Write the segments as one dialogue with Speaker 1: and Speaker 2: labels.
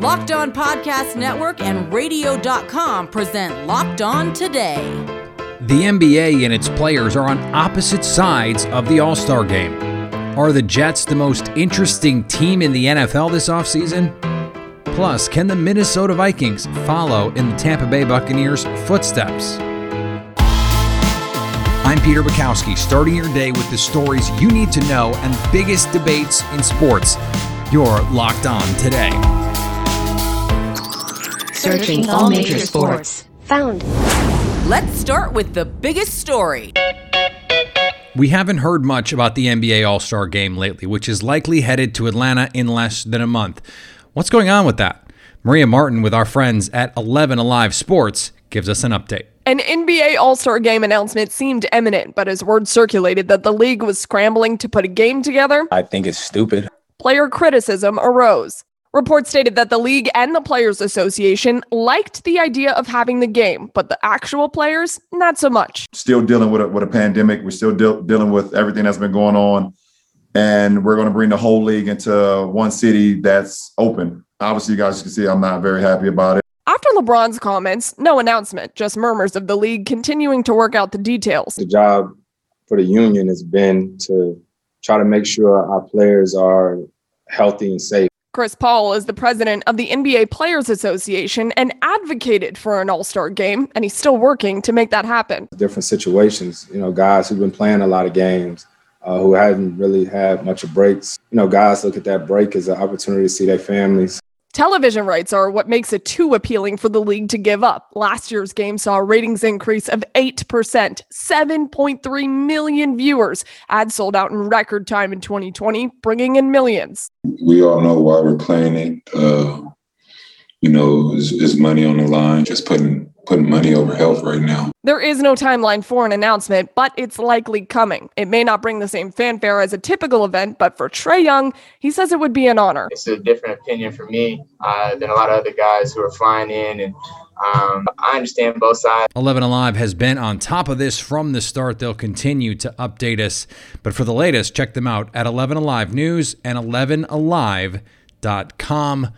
Speaker 1: Locked On Podcast Network and Radio.com present Locked On Today.
Speaker 2: The NBA and its players are on opposite sides of the All Star game. Are the Jets the most interesting team in the NFL this offseason? Plus, can the Minnesota Vikings follow in the Tampa Bay Buccaneers' footsteps? I'm Peter Bukowski, starting your day with the stories you need to know and biggest debates in sports. You're locked on today.
Speaker 3: Searching all major sports. Found.
Speaker 1: Let's start with the biggest story.
Speaker 2: We haven't heard much about the NBA All Star game lately, which is likely headed to Atlanta in less than a month. What's going on with that? Maria Martin with our friends at 11 Alive Sports gives us an update.
Speaker 4: An NBA All Star game announcement seemed imminent, but as word circulated that the league was scrambling to put a game together,
Speaker 5: I think it's stupid.
Speaker 4: player criticism arose. Reports stated that the league and the Players Association liked the idea of having the game, but the actual players, not so much.
Speaker 6: still dealing with a, with a pandemic. We're still deal dealing with everything that's been going on, and we're going to bring the whole league into one city that's open. Obviously, you guys can see I'm not very happy about it.
Speaker 4: After LeBron's comments, no announcement, just murmurs of the league continuing to work out the details.
Speaker 5: The job for the union has been to try to make sure our players are healthy and safe.
Speaker 4: Chris Paul is the president of the NBA Players Association and advocated for an All Star game, and he's still working to make that happen.
Speaker 5: Different situations, you know, guys who've been playing a lot of games, uh, who hadn't really had much of breaks. You know, guys look at that break as an opportunity to see their families.
Speaker 4: Television rights are what makes it too appealing for the league to give up. Last year's game saw a ratings increase of 8%, 7.3 million viewers. Ads sold out in record time in 2020, bringing in millions.
Speaker 7: we all know why we're playing it. Uh, you know, is, is money on the line? Just putting putting money over health right now.
Speaker 4: There is no timeline for an announcement, but it's likely coming. It may not bring the same fanfare as a typical event, but for Trae Young, he says it would be an honor.
Speaker 8: it's a different opinion for me uh, than a lot of other guys who are flying in and um, i understand both sides
Speaker 2: 11 Alive has been on top of this from the start. They'll continue to update us. But for the latest, check them out at 11 Alive News and 11alive.com.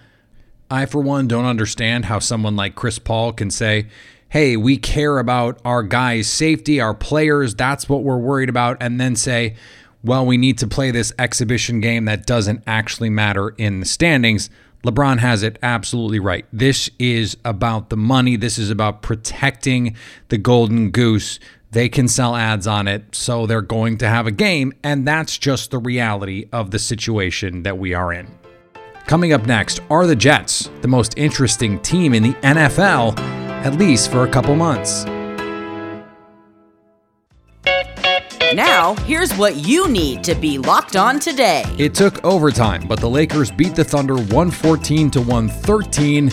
Speaker 2: I, for one, don't understand how someone like Chris Paul can say, hey, we care about our guys' safety, our players, that's what we're worried about, and then say, well, we need to play this exhibition game that doesn't actually matter in the standings. LeBron has it absolutely right. This is about the money. This is about protecting the golden goose. They can sell ads on it, so they're going to have a game, and that's just the reality of the situation that we are in. Coming up next are the Jets, the most interesting team in the NFL, at least for a couple months.
Speaker 1: Now, here's what you need to be locked on today.
Speaker 2: It took overtime, but the Lakers beat the Thunder 114 to 113.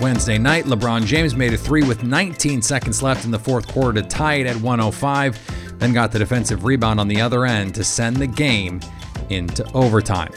Speaker 2: Wednesday night, LeBron James made a three with 19 seconds left in the fourth quarter to tie it at 105, then got the defensive rebound on the other end to send the game into overtime.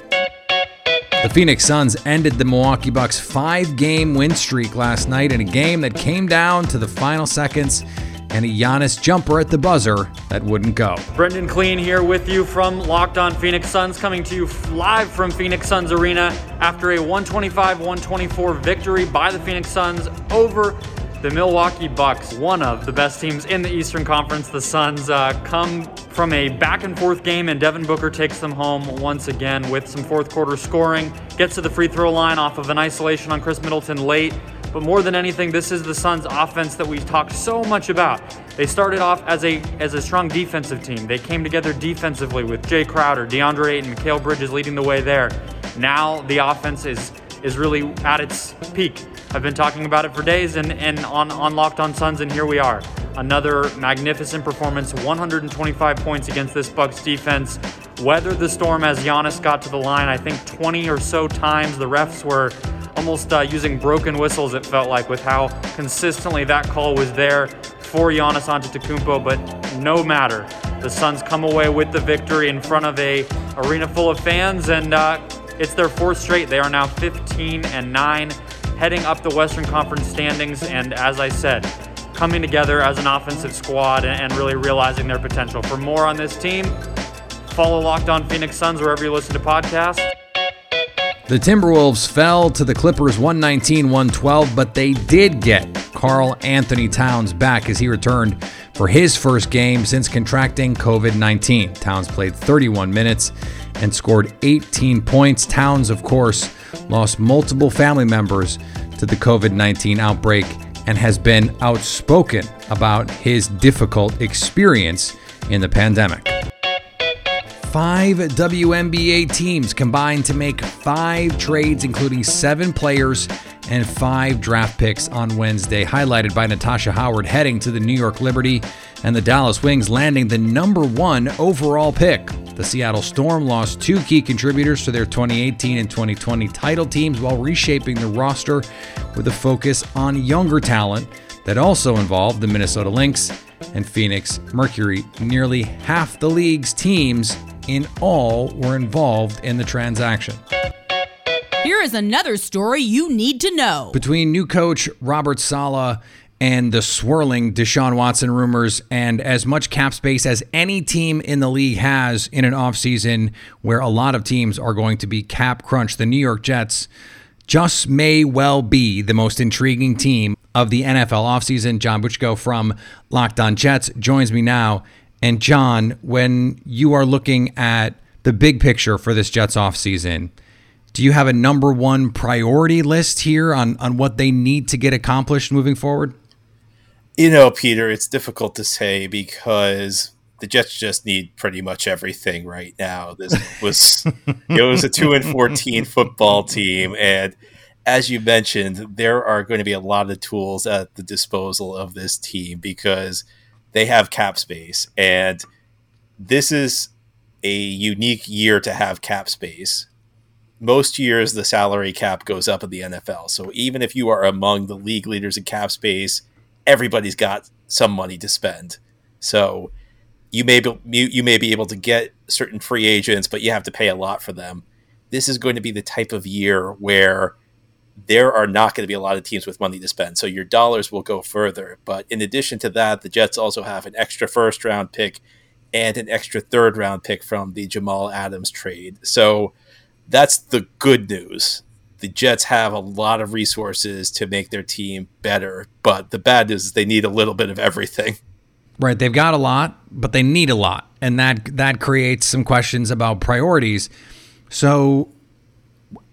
Speaker 2: The Phoenix Suns ended the Milwaukee Bucks five game win streak last night in a game that came down to the final seconds and a Giannis jumper at the buzzer that wouldn't go.
Speaker 9: Brendon Kleen here with you from Locked On Phoenix Suns, coming to you live from Phoenix Suns Arena after a 125 124 victory by the Phoenix Suns over the Milwaukee Bucks, one of the best teams in the Eastern Conference. The Suns uh, come from a back and forth game, and Devin Booker takes them home once again with some fourth quarter scoring. Gets to the free throw line off of an isolation on Khris Middleton late. But more than anything, this is the Suns' offense that we've talked so much about. They started off as a as a strong defensive team. They came together defensively with Jae Crowder, DeAndre Ayton, Mikal Bridges leading the way there. Now the offense is is really at its peak. I've been talking about it for days and, and on, on Locked On Suns, and here we are. Another magnificent performance, 125 points against this Bucks defense. Weathered the storm as Giannis got to the line, I think 20 or so times. The refs were almost uh, using broken whistles, it felt like, with how consistently that call was there for Giannis Antetokounmpo, but no matter. The Suns come away with the victory in front of a arena full of fans, and uh, it's their fourth straight. They are now 15 and 9, heading up the Western Conference standings, and as I said, coming together as an offensive squad and, really realizing their potential. For more on this team, follow Locked On Phoenix Suns wherever you listen to podcasts.
Speaker 2: The Timberwolves fell to the Clippers 119 112, but they did get Karl Anthony Towns back as he returned for his first game since contracting COVID 19. Towns played 31 minutes and scored 18 points. Towns, of course, lost multiple family members to the COVID 19 outbreak and has been outspoken about his difficult experience in the pandemic. Five WNBA teams combined to make five trades, including seven players and five draft picks on Wednesday, highlighted by Natasha Howard heading to the New York Liberty and the Dallas Wings landing the number one overall pick. The Seattle Storm lost two key contributors to their 2018 and 2020 title teams while reshaping the roster with a focus on younger talent that also involved the Minnesota Lynx and Phoenix Mercury. Nearly half the league's teams in all were involved in the transaction.
Speaker 1: Here is another story you need to know.
Speaker 2: Between new coach Robert Saleh and the swirling Deshaun Watson rumors and as much cap space as any team in the league has in an offseason where a lot of teams are going to be cap crunched, the New York Jets just may well be the most intriguing team of the NFL offseason. John Butchko from Locked On Jets joins me now. And John, when you are looking at the big picture for this Jets offseason, do you have a number one priority list here on, on what they need to get accomplished moving forward?
Speaker 10: You know, Peter, it's difficult to say because the Jets just need pretty much everything right now. This was it was a two and fourteen football team, and as you mentioned, there are going to be a lot of tools at the disposal of this team because they have cap space, and this is a unique year to have cap space. Most years, the salary cap goes up in the NFL. So even if you are among the league leaders in cap space, everybody's got some money to spend. So you may be you may be able to get certain free agents, but you have to pay a lot for them. This is going to be the type of year where there are not going to be a lot of teams with money to spend, so your dollars will go further. But in addition to that, the Jets also have an extra first round pick and an extra third round pick from the Jamal Adams trade. So that's the good news. The Jets have a lot of resources to make their team better, but the bad news is they need a little bit of everything.
Speaker 2: Right, they've got a lot, but they need a lot, and that that creates some questions about priorities. So,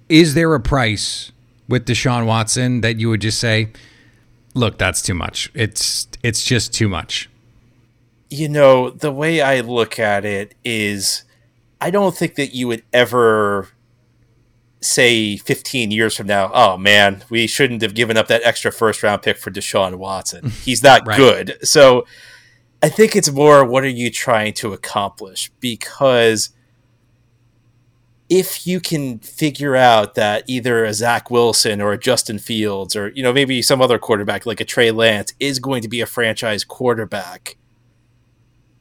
Speaker 2: is there a price with Deshaun Watson that you would just say, "Look, that's too much. It's it's just too much."
Speaker 10: You know, the way I look at it is I don't think that you would ever say 15 years from now, oh man, we shouldn't have given up that extra first round pick for Deshaun Watson. He's not right. good. So I think it's more what are you trying to accomplish? Because if you can figure out that either a Zach Wilson or a Justin Fields or you know maybe some other quarterback like a Trey Lance is going to be a franchise quarterback,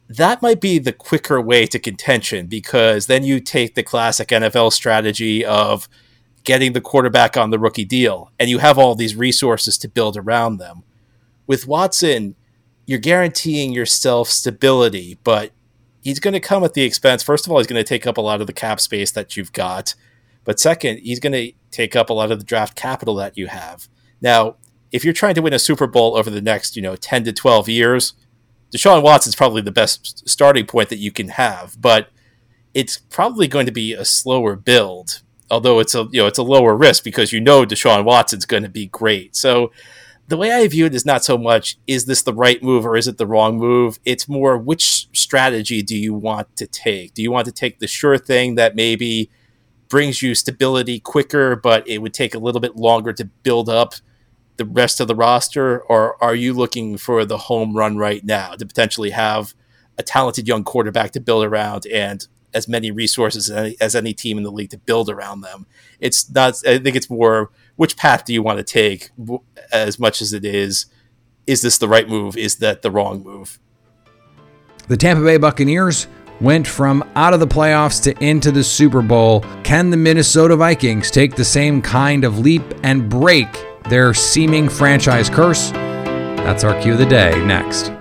Speaker 10: that might be the quicker way to contention because then you take the classic NFL strategy of getting the quarterback on the rookie deal and you have all these resources to build around them. With Watson, you're guaranteeing yourself stability, but he's going to come at the expense. First of all, he's going to take up a lot of the cap space that you've got. But second, he's going to take up a lot of the draft capital that you have. Now, if you're trying to win a Super Bowl over the next, you know, 10 to 12 years, Deshaun Watson's probably the best starting point that you can have, but it's probably going to be a slower build, although it's a you know it's a lower risk because you know Deshaun Watson's going to be great. So the way I view it is not so much is this the right move or is it the wrong move? It's more which strategy do you want to take? Do you want to take the sure thing that maybe brings you stability quicker, but it would take a little bit longer to build up the rest of the roster? Or are you looking for the home run right now to potentially have a talented young quarterback to build around and as many resources as any, as any team in the league to build around them? It's not, I think it's more which path do you want to take as much as it is is this the right move is that the wrong move
Speaker 2: the tampa bay buccaneers went from out of the playoffs to into the super bowl can the minnesota vikings take the same kind of leap and break their seeming franchise curse. That's our cue of the day. Next.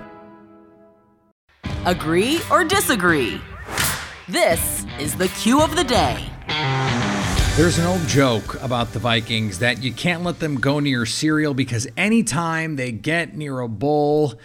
Speaker 1: Agree or disagree? This is the cue of the day.
Speaker 2: There's an old joke about the Vikings that you can't let them go near cereal because anytime they get near a bowl,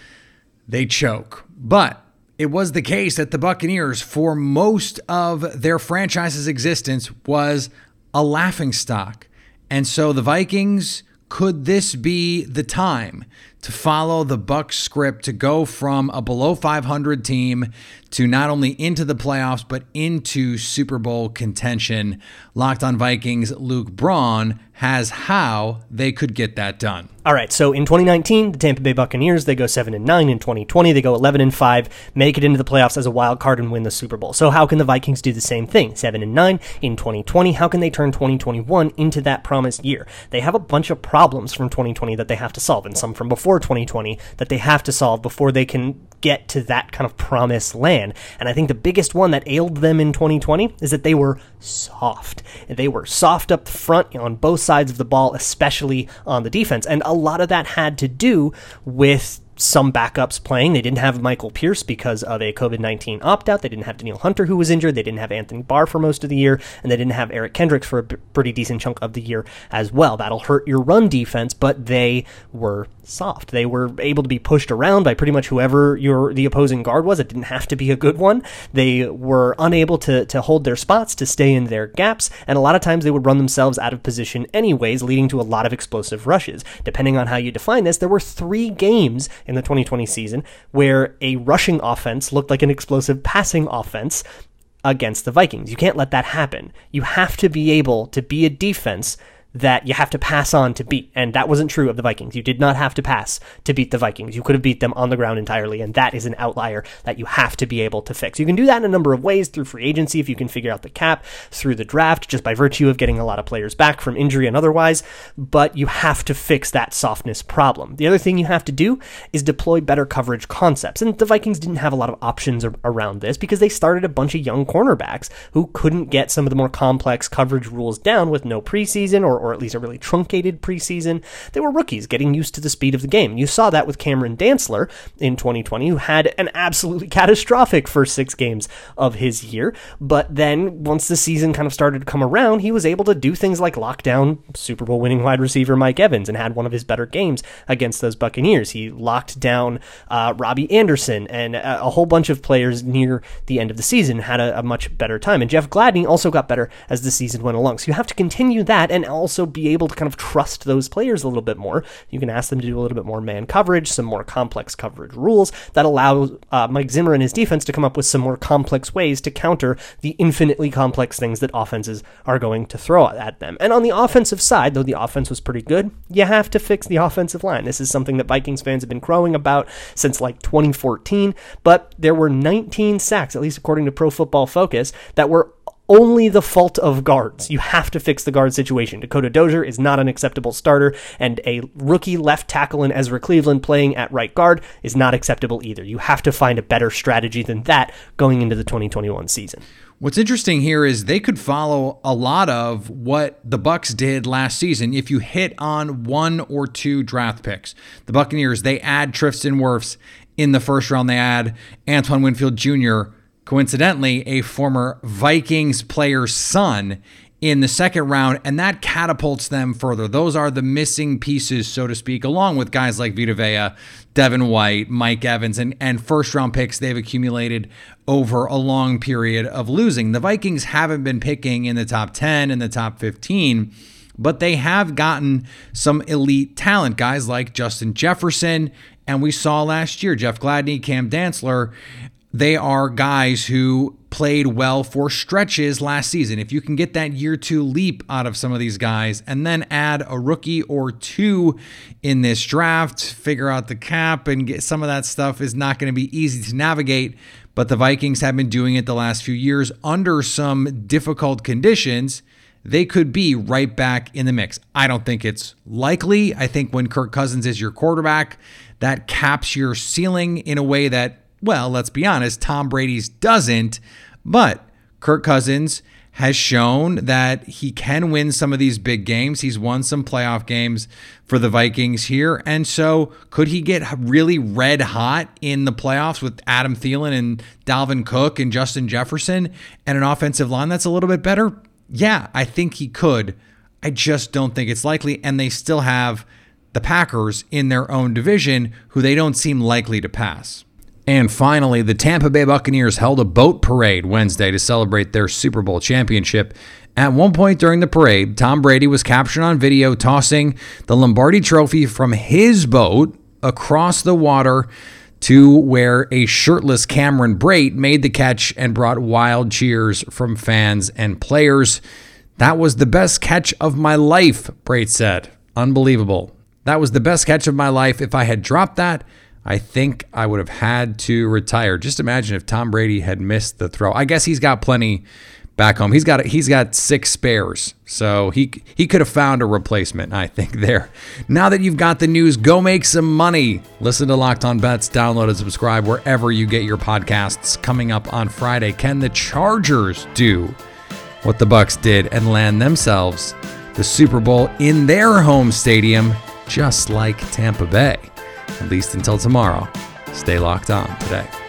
Speaker 2: they choke. But it was the case that the Buccaneers, for most of their franchise's existence, was a laughing stock. And so the Vikings, could this be the time to follow the Bucs script to go from a below 500 team to not only into the playoffs but into Super Bowl contention? Locked on Vikings, Luke Braun has how they could get that done.
Speaker 11: All right, so in 2019, the Tampa Bay Buccaneers they go seven and nine. In 2020, they go 11 and five, make it into the playoffs as a wild card and win the Super Bowl. So how can the Vikings do the same thing? Seven and nine in 2020. How can they turn 2021 into that promised year? They have a bunch of problems from 2020 that they have to solve, and some from before 2020 that they have to solve before they can get to that kind of promised land. And I think the biggest one that ailed them in 2020 is that they were soft. They were soft up front on both sides of the ball, especially on the defense. And a lot of that had to do with some backups playing. They didn't have Michael Pierce because of a COVID 19 opt out. They didn't have Danielle Hunter, who was injured. They didn't have Anthony Barr for most of the year. And they didn't have Eric Kendricks for a pretty decent chunk of the year as well. That'll hurt your run defense, but they were soft. They were able to be pushed around by pretty much whoever your the opposing guard was. It didn't have to be a good one. They were unable to to hold their spots, to stay in their gaps, and a lot of times they would run themselves out of position anyways, leading to a lot of explosive rushes. Depending on how you define this, there were 3 games in the 2020 season where a rushing offense looked like an explosive passing offense against the Vikings. You can't let that happen. You have to be able to be a defense that you have to pass on to beat. And that wasn't true of the Vikings. You did not have to pass to beat the Vikings. You could have beat them on the ground entirely. And that is an outlier that you have to be able to fix. You can do that in a number of ways through free agency, if you can figure out the cap, through the draft, just by virtue of getting a lot of players back from injury and otherwise. But you have to fix that softness problem. The other thing you have to do is deploy better coverage concepts. And the Vikings didn't have a lot of options around this because they started a bunch of young cornerbacks who couldn't get some of the more complex coverage rules down with no preseason or or at least a really truncated preseason. They were rookies getting used to the speed of the game. You saw that with Cameron Dantzler in 2020, who had an absolutely catastrophic first six games of his year. But then once the season kind of started to come around, he was able to do things like lock down Super Bowl winning wide receiver Mike Evans and had one of his better games against those Buccaneers. He locked down uh, Robbie Anderson and a, whole bunch of players near the end of the season had a, a much better time. And Jeff Gladney also got better as the season went along. So you have to continue that and also also be able to kind of trust those players a little bit more. You can ask them to do a little bit more man coverage, some more complex coverage rules that allow uh, Mike Zimmer and his defense to come up with some more complex ways to counter the infinitely complex things that offenses are going to throw at them. And on the offensive side, though the offense was pretty good, you have to fix the offensive line. This is something that Vikings fans have been crowing about since like 2014, but there were 19 sacks, at least according to Pro Football Focus, that were only the fault of guards. You have to fix the guard situation. Dakota Dozier is not an acceptable starter, and a rookie left tackle in Ezra Cleveland playing at right guard is not acceptable either. You have to find a better strategy than that going into the 2021 season.
Speaker 2: What's interesting here is they could follow a lot of what the Bucs did last season if you hit on one or two draft picks. The Buccaneers, they add Tristan Wirfs in the first round. They add Antoine Winfield Jr coincidentally, a former Vikings player's son in the second round, and that catapults them further. Those are the missing pieces, so to speak, along with guys like Vita Vea, Devin White, Mike Evans, and, and first round picks they've accumulated over a long period of losing. The Vikings haven't been picking in the top 10, in the top 15, but they have gotten some elite talent, guys like Justin Jefferson. And we saw last year Jeff Gladney, Cam Dantzler, they are guys who played well for stretches last season. If you can get that year two leap out of some of these guys and then add a rookie or two in this draft, figure out the cap and get some of that stuff is not going to be easy to navigate. But the Vikings have been doing it the last few years under some difficult conditions. They could be right back in the mix. I don't think it's likely. I think when Kirk Cousins is your quarterback, that caps your ceiling in a way that well, let's be honest, Tom Brady's doesn't, but Kirk Cousins has shown that he can win some of these big games. He's won some playoff games for the Vikings here. And so could he get really red hot in the playoffs with Adam Thielen and Dalvin Cook and Justin Jefferson and an offensive line that's a little bit better? yeah, I think he could. I just don't think it's likely. And they still have the Packers in their own division who they don't seem likely to pass. And finally, the Tampa Bay Buccaneers held a boat parade Wednesday to celebrate their Super Bowl championship. At one point during the parade, Tom Brady was captured on video tossing the Lombardi trophy from his boat across the water to where a shirtless Cameron Brate made the catch and brought wild cheers from fans and players. That was the best catch of my life, Brate said. Unbelievable. That was the best catch of my life. If I had dropped that, I think I would have had to retire. Just imagine if Tom Brady had missed the throw. I guess he's got plenty back home. He's got he's got six spares, so he he could have found a replacement. I think there. Now that you've got the news, go make some money. Listen to Locked On Bets. Download and subscribe wherever you get your podcasts. Coming up on Friday, can the Chargers do what the Bucs did and land themselves the Super Bowl in their home stadium, just like Tampa Bay? At least until tomorrow. Stay locked on today.